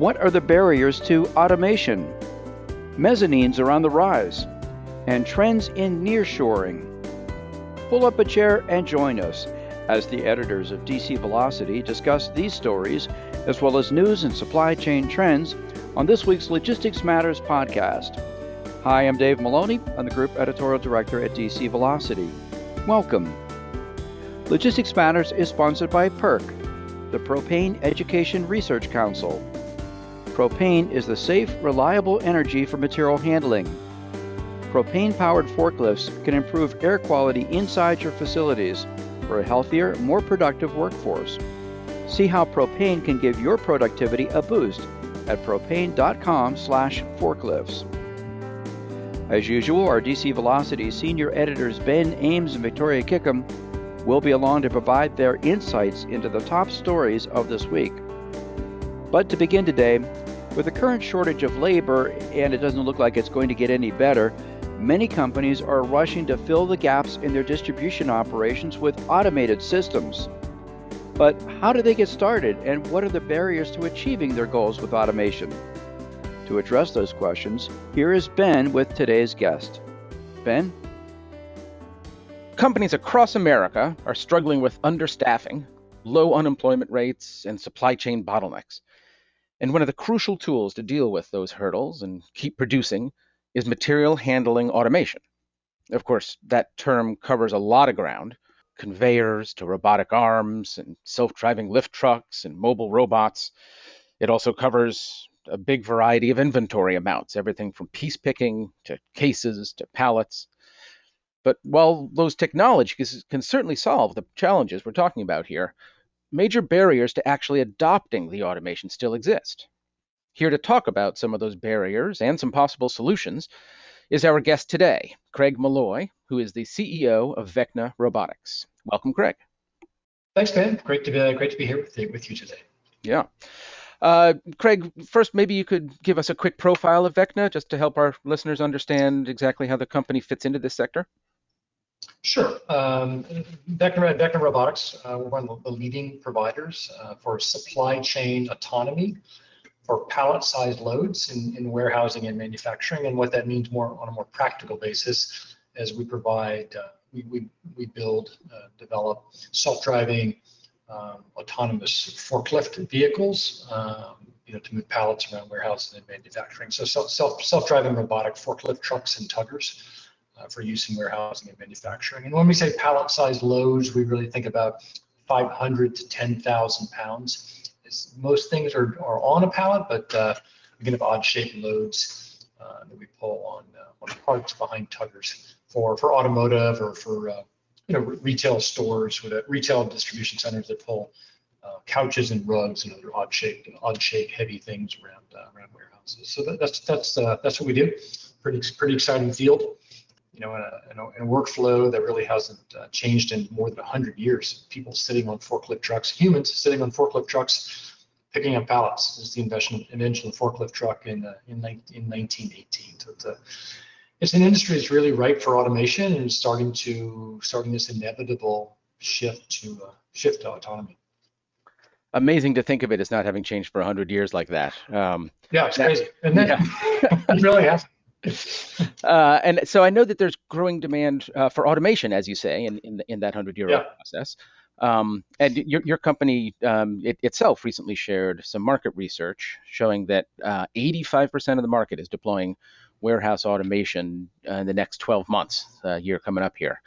What are the barriers to automation? Mezzanines are on the rise, and trends in nearshoring. Pull up a chair and join us as the editors of DC Velocity discuss these stories, as well as news and supply chain trends, on this week's Logistics Matters podcast. Hi, I'm Dave Maloney. I'm the Group Editorial Director at DC Velocity. Welcome. Logistics Matters is sponsored by PERC, the Propane Education Research Council. Propane is the safe, reliable energy for material handling. Propane powered forklifts can improve air quality inside your facilities for a healthier, more productive workforce. See how propane can give your productivity a boost at propane.com/forklifts. As usual, our DC Velocity senior editors Ben Ames and Victoria Kickham will be along to provide their insights into the top stories of this week. But to begin today, with the current shortage of labor, and it doesn't look like it's going to get any better, Many companies are rushing to fill the gaps in their distribution operations with automated systems. But how do they get started, and what are the barriers to achieving their goals with automation? To address those questions, here is Ben with today's guest. Ben? Companies across America are struggling with understaffing, low unemployment rates, and supply chain bottlenecks. And one of the crucial tools to deal with those hurdles and keep producing is material handling automation. Of course, that term covers a lot of ground conveyors to robotic arms and self driving lift trucks and mobile robots. It also covers a big variety of inventory amounts, everything from piece picking to cases to pallets. But while those technologies can certainly solve the challenges we're talking about here, major barriers to actually adopting the automation still exist. Here to talk about some of those barriers and some possible solutions is our guest today, Craig Malloy, who is the CEO of Vecna Robotics. Welcome, Craig. Thanks, Ben. Great to be great to be here with, with you today. Yeah. Uh, Craig, first, maybe you could give us a quick profile of Vecna just to help our listeners understand exactly how the company fits into this sector. Sure. Um, Vecna, Vecna Robotics, uh, we're one of the leading providers uh, for supply chain autonomy for pallet-sized loads in, in warehousing and manufacturing. And what that means more on a more practical basis as we provide, uh, we, we, we build, uh, develop self-driving um, autonomous forklift vehicles, um, you know, to move pallets around warehouses and manufacturing. So self self-driving robotic forklift trucks and tuggers uh, for use in warehousing and manufacturing. And when we say pallet-sized loads, we really think about 500 to 10,000 pounds is most things are, are on a pallet, but uh, we can have odd shaped loads uh, that we pull on uh, on parts behind tuggers for for automotive or for uh, you know retail stores with retail distribution centers that pull uh, couches and rugs and other odd shaped odd shaped heavy things around uh, around warehouses. So that, that's that's that's what we do. Pretty pretty exciting field you know, in a, in a, in a workflow that really hasn't uh, changed in more than 100 years. People sitting on forklift trucks, humans sitting on forklift trucks, picking up pallets. This is the invention, invention of the forklift truck in, uh, in, in 1918. So it's, a, it's an industry that's really ripe for automation and starting to starting this inevitable shift to uh, shift to autonomy amazing to think of it as not having changed for 100 years like that. Um, yeah, it's that, crazy. And then yeah. it really has. Uh, and so I know that there's growing demand uh, for automation, as you say, in in, in that hundred year yeah. process. Um, and your, your company um, it, itself recently shared some market research showing that uh, 85% of the market is deploying warehouse automation in the next 12 months, uh, year coming up here.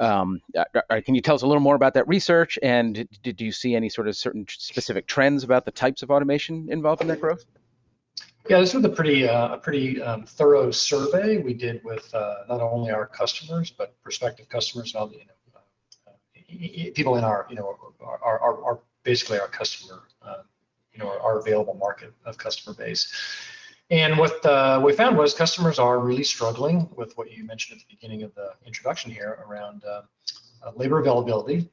Um, uh, uh, can you tell us a little more about that research? And did, do you see any sort of certain specific trends about the types of automation involved in that growth? Yeah, this was a pretty uh, a pretty um, thorough survey we did with uh, not only our customers but prospective customers and all the you know, uh, people in our you know our, our, our basically our customer uh, you know our, our, available market of customer base. And what uh, we found was customers are really struggling with what you mentioned at the beginning of the introduction here around uh, labor availability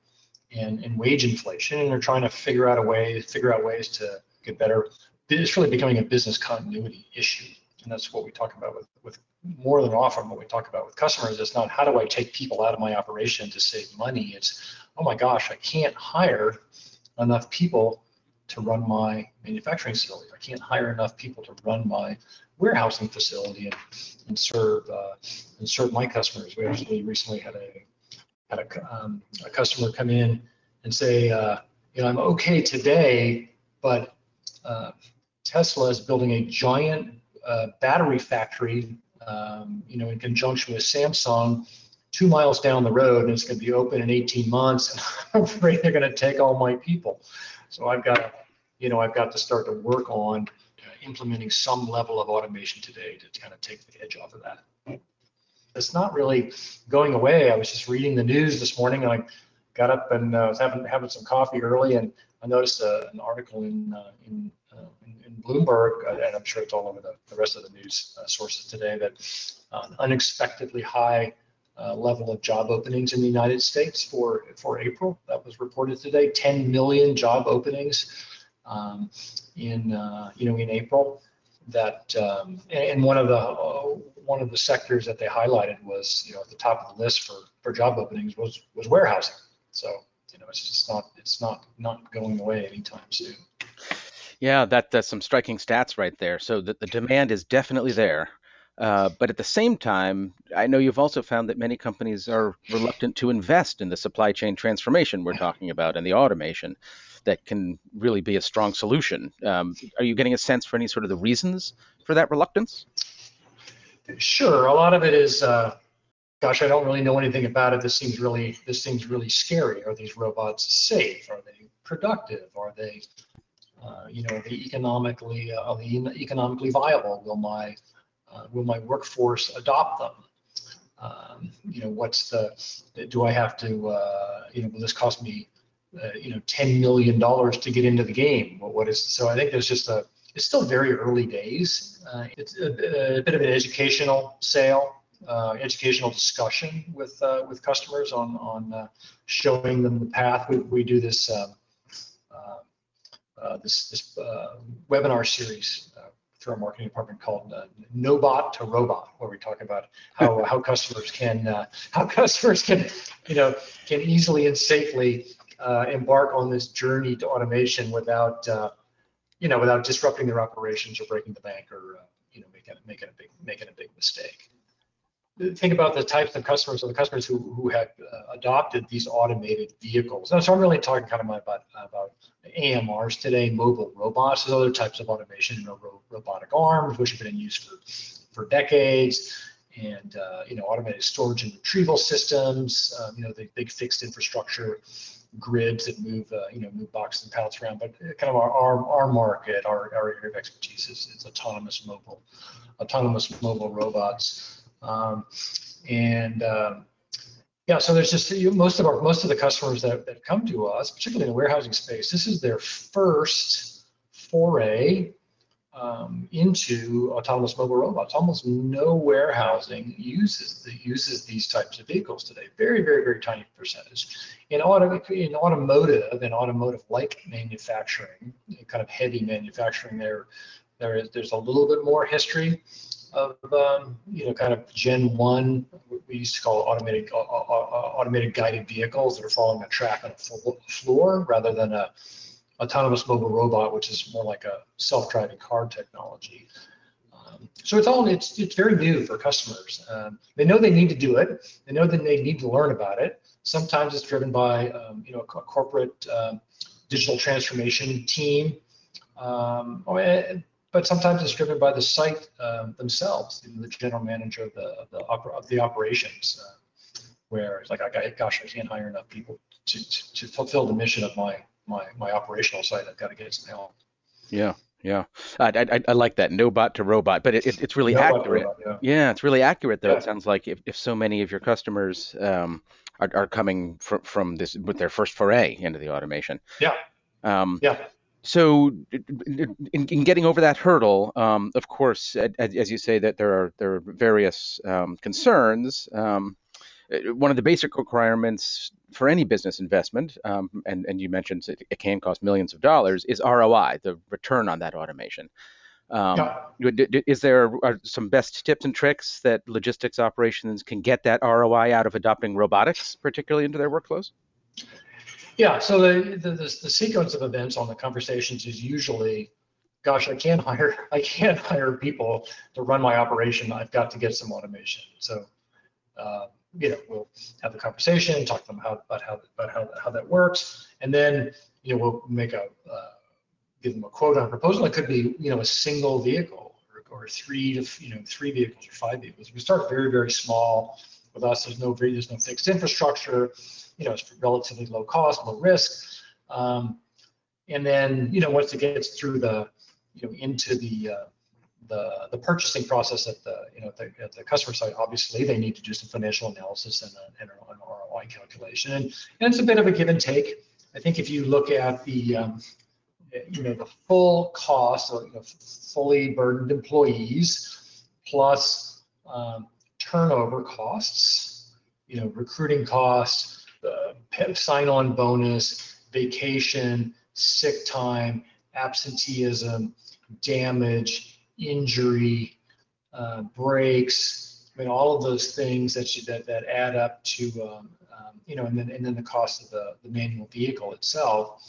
and, and wage inflation, and they're trying to figure out a way figure out ways to get better it's really becoming a business continuity issue. And that's what we talk about with, with more than often what we talk about with customers. It's not how do I take people out of my operation to save money. It's, oh my gosh, I can't hire enough people to run my manufacturing facility. I can't hire enough people to run my warehousing facility and, and serve uh, and serve my customers. We actually recently had a had a, um, a customer come in and say, uh, you know, I'm okay today, but uh, Tesla is building a giant uh, battery factory, um, you know, in conjunction with Samsung, two miles down the road, and it's going to be open in 18 months. And I'm afraid they're going to take all my people. So I've got, you know, I've got to start to work on implementing some level of automation today to kind of take the edge off of that. It's not really going away. I was just reading the news this morning and I got up and uh, was having having some coffee early and I noticed uh, an article in uh, in, uh, in Bloomberg uh, and I'm sure it's all over the, the rest of the news uh, sources today that an unexpectedly high level of job openings in the United States for for April that was reported today 10 million job openings um, in uh, you know in April. That um, and one of the uh, one of the sectors that they highlighted was you know at the top of the list for for job openings was was warehousing. So you know it's just not it's not not going away anytime soon. Yeah, that that's some striking stats right there. So the, the demand is definitely there. Uh, but at the same time, I know you've also found that many companies are reluctant to invest in the supply chain transformation we're talking about and the automation that can really be a strong solution. Um, are you getting a sense for any sort of the reasons for that reluctance? Sure. A lot of it is, uh, gosh, I don't really know anything about it. This seems really, this seems really scary. Are these robots safe? Are they productive? Are they, uh, you know, economically, uh, economically viable? Will my, uh, will my workforce adopt them? Um, you know, what's the, do I have to, uh, you know, will this cost me uh, you know, $10 million to get into the game. What is so? I think there's just a. It's still very early days. It's a, a, bit of an educational sale, educational discussion with with customers on on showing them the path. We, we do this um, uh, this this webinar series through our marketing department called uh, No Bot to Robot, where we talk about how how customers can uh, how customers can you know can easily and safely uh, embark on this journey to automation without, uh, you know, without disrupting their operations or breaking the bank or, uh, you know, making making a big making a big mistake. Think about the types of customers or the customers who who have uh, adopted these automated vehicles. Now, so I'm really talking kind of about about AMRs today, mobile robots, and other types of automation, you know, ro robotic arms, which have been in use for for decades and uh, you know automated storage and retrieval systems, um, you know the big fixed infrastructure grids that move, uh, you know, move boxes and pallets around. But kind of our our, our market, our, our area of expertise is, is autonomous mobile, autonomous mobile robots. Um, and um, yeah, so there's just most of our most of the customers that, that come to us, particularly in the warehousing space, this is their first foray um, into autonomous mobile robots. Almost no warehousing uses the, uses these types of vehicles today. Very, very, very tiny percentage. In, auto, in automotive and automotive-like manufacturing, kind of heavy manufacturing, there there is there's a little bit more history of um, you know kind of Gen one. We used to call automated uh, uh, uh automated guided vehicles that are following a track on a floor rather than a autonomous mobile robot, which is more like a self-driving car technology. Um, so it's all it's it's very new for customers. Um, they know they need to do it. They know that they need to learn about it. Sometimes it's driven by um, you know a corporate um, digital transformation team, um, oh, eh, but sometimes it's driven by the site um, themselves, the general manager of the of the, opera, of the operations. Uh, where it's like, I, gosh, I can't hire enough people to, to, to fulfill the mission of my my my operational site. I've got to get some help. Yeah, yeah, I, I, I like that no bot to robot, but it, it it's really no accurate. Robot, yeah. yeah. it's really accurate though. Yeah. It sounds like if, if so many of your customers um, are, are coming from from this with their first foray into the automation. Yeah. Um, yeah. So, in, in, getting over that hurdle, um, of course, as, as, you say, that there are there are various um, concerns. Um, uh, one of the basic requirements for any business investment, um, and, and you mentioned it, it, can cost millions of dollars, is ROI, the return on that automation. Um, yeah. Is there some best tips and tricks that logistics operations can get that ROI out of adopting robotics, particularly into their workflows? Yeah, so the, the, the, the sequence of events on the conversations is usually, gosh, I can't hire, I can't hire people to run my operation. I've got to get some automation. So, uh, you know, we'll have the conversation, talk to them how, about how, about how, how that works. And then, you know, we'll make a, uh, give them a quote on a proposal. It could be, you know, a single vehicle or, or three to, you know, three vehicles or five vehicles. We start very, very small. With us, there's no, there's no fixed infrastructure you know, it's relatively low cost, low risk. Um, and then, you know, once it gets through the, you know, into the, uh, the, the purchasing process at the, you know, at the, at the customer side, obviously they need to do some financial analysis and, a, and an ROI calculation. And, and it's a bit of a give and take. I think if you look at the, um, you know, the full cost of you know, fully burdened employees plus um, turnover costs, you know, recruiting costs, the sign-on bonus, vacation, sick time, absenteeism, damage, injury, uh, breaks. I mean, all of those things that you, that that add up to, um, um, you know, and then and then the cost of the, the manual vehicle itself.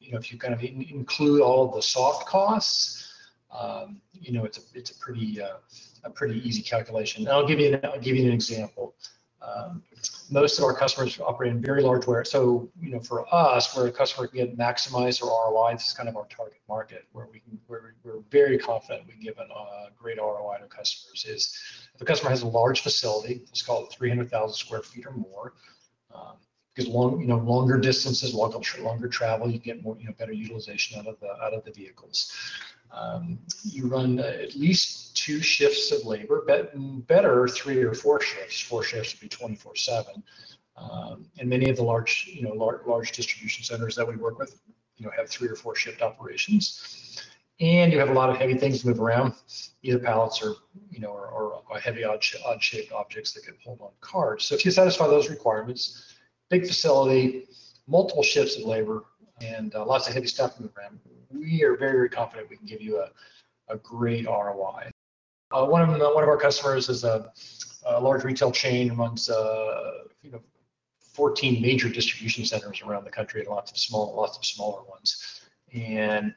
you know, if you kind of in, include all of the soft costs, um, you know, it's a it's a pretty uh, a pretty easy calculation. And I'll give you an, I'll give you an example. Um, most of our customers operate in very large warehouse. So, you know, for us, where a customer can get maximize their ROI, this is kind of our target market where we can, where we're very confident we can give a uh, great ROI to customers. Is if a customer has a large facility, let's call it 300,000 square feet or more, um, because long, you know, longer distances, longer, longer travel, you get more, you know, better utilization out of the out of the vehicles. Um, you run at least two shifts of labor, but better three or four shifts. Four shifts would be 24 seven. Um, and many of the large, you know, large, large distribution centers that we work with, you know, have three or four shift operations. And you have a lot of heavy things move around, either pallets or, you know, or, or heavy odd, odd shaped objects that get pulled on carts. So if you satisfy those requirements, big facility, multiple shifts of labor, and uh, lots of heavy stuff move around, we are very, very confident we can give you a, a great ROI. Uh, one of them, one of our customers is a, a large retail chain, runs uh, you know 14 major distribution centers around the country, and lots of small, lots of smaller ones. And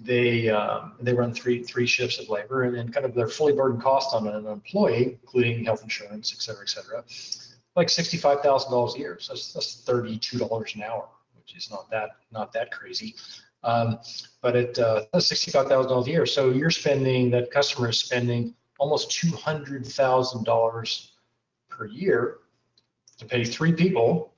they um, they run three three shifts of labor, and then kind of their fully burdened cost on an employee, including health insurance, et cetera, et cetera, like sixty-five thousand dollars a year. So that's, that's thirty-two dollars an hour, which is not that not that crazy. Um, but at uh, $65,000 a year, so you're spending, that customer is spending almost $200,000 per year to pay three people,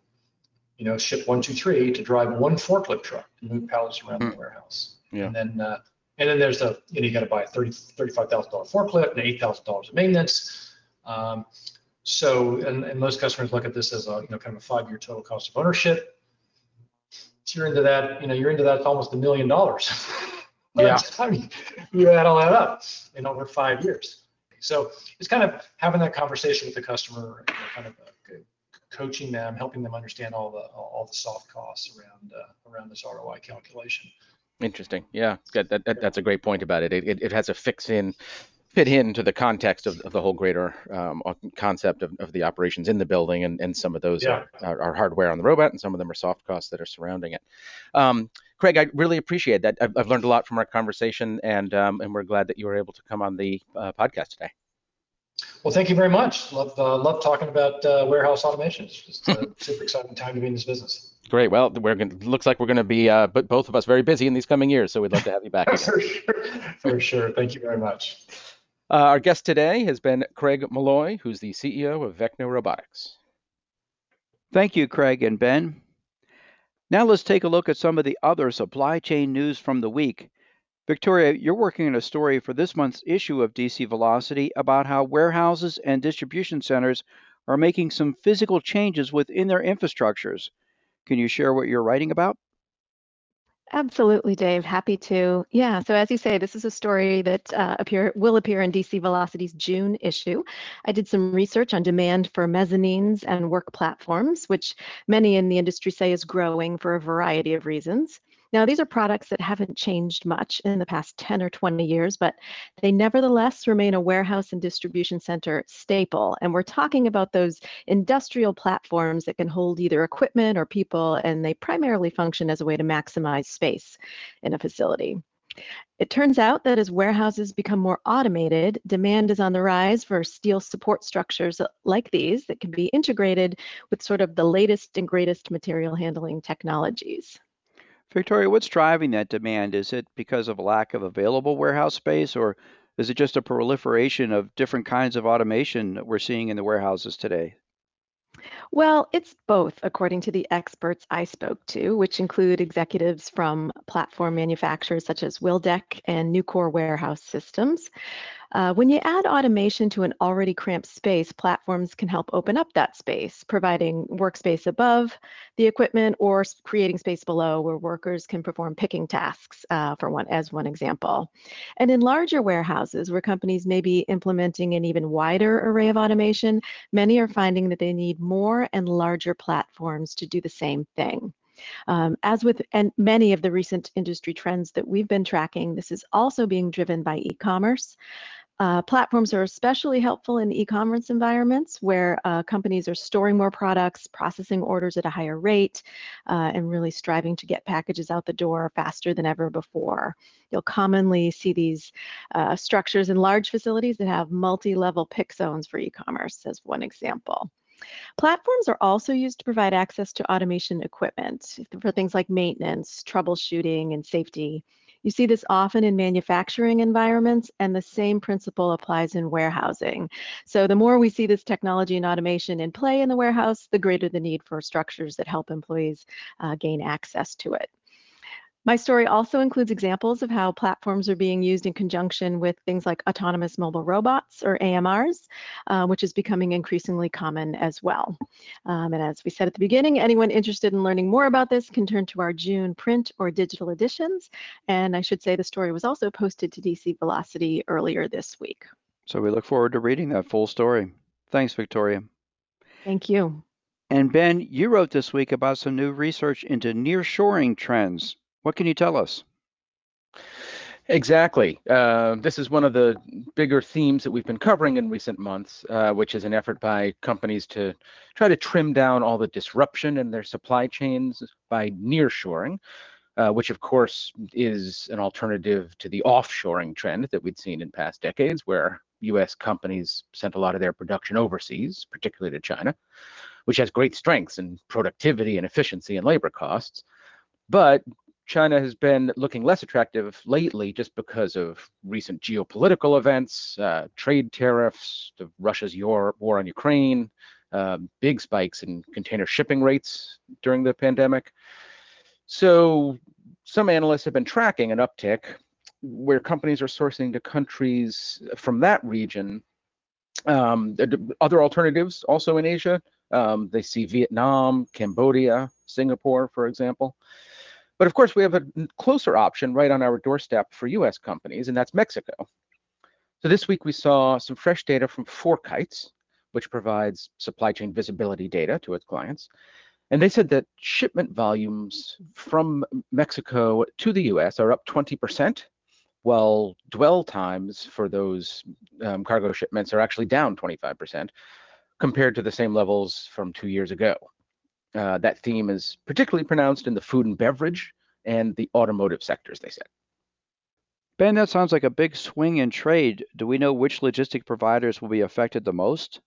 you know, ship one, two, three, to drive one forklift truck to move pallets around the hmm. warehouse. Yeah. And then, uh, and then there's a, you know, you got to buy a $30, $35,000 forklift and $8,000 of maintenance. Um, so, and, and most customers look at this as a, you know, kind of a five-year total cost of ownership you're into that, you know, you're into that almost a million dollars. Yeah. you add all that up in over five years. So it's kind of having that conversation with the customer, you know, kind of uh, coaching them, helping them understand all the all the soft costs around uh, around this ROI calculation. Interesting. Yeah, that, that, that's a great point about it. It, it. it has a fix in fit into the context of, of the whole greater um, concept of, of the operations in the building, and, and some of those yeah. are, are, hardware on the robot, and some of them are soft costs that are surrounding it. Um, Craig, I really appreciate that. I've, I've, learned a lot from our conversation, and um, and we're glad that you were able to come on the uh, podcast today. Well, thank you very much. Love uh, love talking about uh, warehouse automation. It's just a super exciting time to be in this business. Great. Well, we're going looks like we're going to be, uh, but both of us very busy in these coming years. So we'd love to have you back. For sure. For sure. Thank you very much. Uh, our guest today has been Craig Malloy, who's the CEO of Vecna Robotics. Thank you, Craig and Ben. Now let's take a look at some of the other supply chain news from the week. Victoria, you're working on a story for this month's issue of DC Velocity about how warehouses and distribution centers are making some physical changes within their infrastructures. Can you share what you're writing about? Absolutely, Dave. Happy to. Yeah. So as you say, this is a story that uh, appear will appear in DC Velocity's June issue. I did some research on demand for mezzanines and work platforms, which many in the industry say is growing for a variety of reasons. Now, these are products that haven't changed much in the past 10 or 20 years, but they nevertheless remain a warehouse and distribution center staple. And we're talking about those industrial platforms that can hold either equipment or people, and they primarily function as a way to maximize space in a facility. It turns out that as warehouses become more automated, demand is on the rise for steel support structures like these that can be integrated with sort of the latest and greatest material handling technologies. Victoria, what's driving that demand? Is it because of a lack of available warehouse space, or is it just a proliferation of different kinds of automation that we're seeing in the warehouses today? Well, it's both, according to the experts I spoke to, which include executives from platform manufacturers such as Wildeck and Nucor Warehouse Systems. Uh, when you add automation to an already cramped space, platforms can help open up that space, providing workspace above the equipment or creating space below where workers can perform picking tasks, uh, for one as one example. And in larger warehouses where companies may be implementing an even wider array of automation, many are finding that they need more and larger platforms to do the same thing. Um, as with and many of the recent industry trends that we've been tracking, this is also being driven by e-commerce. Uh, platforms are especially helpful in e-commerce environments where uh, companies are storing more products, processing orders at a higher rate, uh, and really striving to get packages out the door faster than ever before. You'll commonly see these uh, structures in large facilities that have multi-level pick zones for e-commerce as one example. Platforms are also used to provide access to automation equipment for things like maintenance, troubleshooting, and safety you see this often in manufacturing environments, and the same principle applies in warehousing. So the more we see this technology and automation in play in the warehouse, the greater the need for structures that help employees uh, gain access to it. My story also includes examples of how platforms are being used in conjunction with things like autonomous mobile robots or AMRs, uh, which is becoming increasingly common as well. Um, and as we said at the beginning, anyone interested in learning more about this can turn to our June print or digital editions. And I should say the story was also posted to DC Velocity earlier this week. So we look forward to reading that full story. Thanks, Victoria. Thank you. And Ben, you wrote this week about some new research into nearshoring trends. What can you tell us? Exactly. Uh, this is one of the bigger themes that we've been covering in recent months, uh, which is an effort by companies to try to trim down all the disruption in their supply chains by nearshoring, uh, which of course is an alternative to the offshoring trend that we'd seen in past decades, where US companies sent a lot of their production overseas, particularly to China, which has great strengths in productivity and efficiency and labor costs. But China has been looking less attractive lately just because of recent geopolitical events, uh, trade tariffs, Russia's war, on Ukraine, uh, big spikes in container shipping rates during the pandemic. So some analysts have been tracking an uptick where companies are sourcing to countries from that region. Um, other alternatives also in Asia. Um, they see Vietnam, Cambodia, Singapore, for example. But of course, we have a closer option right on our doorstep for US companies, and that's Mexico. So this week we saw some fresh data from FourKites, which provides supply chain visibility data to its clients. And they said that shipment volumes from Mexico to the US are up 20%, while dwell times for those um, cargo shipments are actually down 25% compared to the same levels from two years ago. Uh, that theme is particularly pronounced in the food and beverage and the automotive sectors, they said. Ben, that sounds like a big swing in trade. Do we know which logistic providers will be affected the most?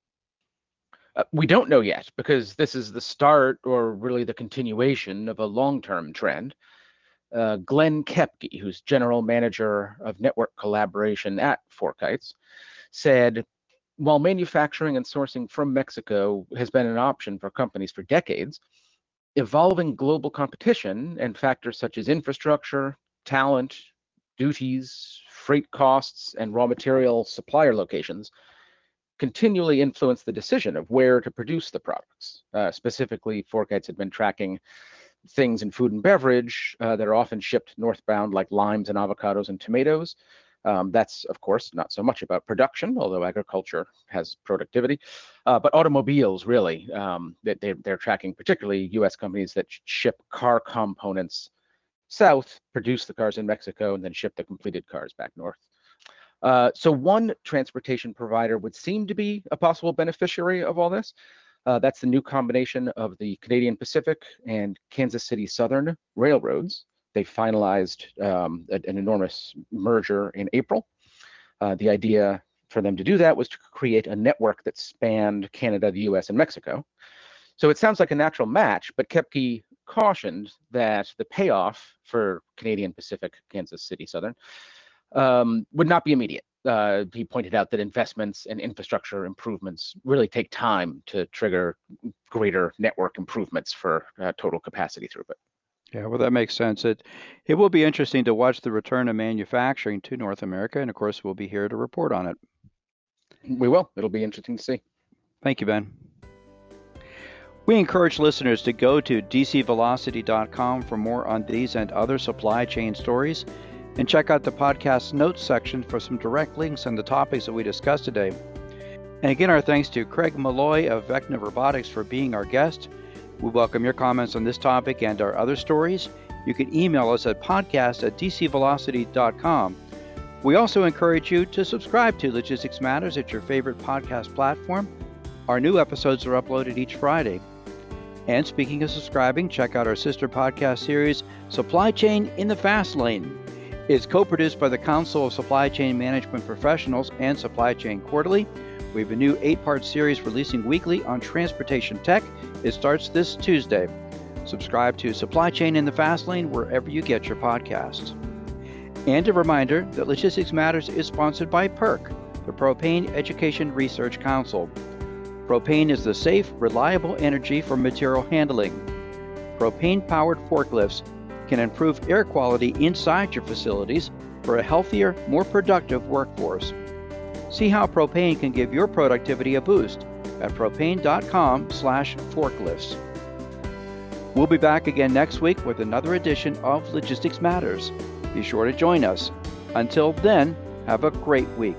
Uh, we don't know yet because this is the start or really the continuation of a long term trend. Uh, Glenn Koepke, who's general manager of network collaboration at FourKites, said while manufacturing and sourcing from Mexico has been an option for companies for decades, evolving global competition and factors such as infrastructure, talent, duties, freight costs, and raw material supplier locations continually influence the decision of where to produce the products. Uh, specifically, FourKites had been tracking things in food and beverage uh, that are often shipped northbound, like limes and avocados and tomatoes, um, that's, of course, not so much about production, although agriculture has productivity, uh, but automobiles really, um, they, they're tracking particularly US companies that ship car components south, produce the cars in Mexico, and then ship the completed cars back north. Uh, so one transportation provider would seem to be a possible beneficiary of all this. Uh, that's the new combination of the Canadian Pacific and Kansas City Southern railroads. They finalized um, an enormous merger in April. Uh, the idea for them to do that was to create a network that spanned Canada, the US, and Mexico. So it sounds like a natural match, but Koepke cautioned that the payoff for Canadian Pacific, Kansas City Southern, um, would not be immediate. Uh, he pointed out that investments and infrastructure improvements really take time to trigger greater network improvements for uh, total capacity throughput. Yeah, well, that makes sense. It it will be interesting to watch the return of manufacturing to North America, and of course, we'll be here to report on it. We will. It'll be interesting to see. Thank you, Ben. We encourage listeners to go to dcvelocity.com for more on these and other supply chain stories, and check out the podcast notes section for some direct links on the topics that we discussed today. And again, our thanks to Craig Malloy of Vecna Robotics for being our guest. We welcome your comments on this topic and our other stories. You can email us at podcast at dcvelocity.com. We also encourage you to subscribe to Logistics Matters at your favorite podcast platform. Our new episodes are uploaded each Friday. And speaking of subscribing, check out our sister podcast series, Supply Chain in the Fast Lane. It's co produced by the Council of Supply Chain Management Professionals and Supply Chain Quarterly. We have a new eight part series releasing weekly on transportation tech. It starts this Tuesday. Subscribe to Supply Chain in the Fast Lane wherever you get your podcasts. And a reminder that Logistics Matters is sponsored by PERC, the Propane Education Research Council. Propane is the safe, reliable energy for material handling. Propane powered forklifts can improve air quality inside your facilities for a healthier, more productive workforce. See how propane can give your productivity a boost at propane.com/forklifts. We'll be back again next week with another edition of Logistics Matters. Be sure to join us. Until then, have a great week.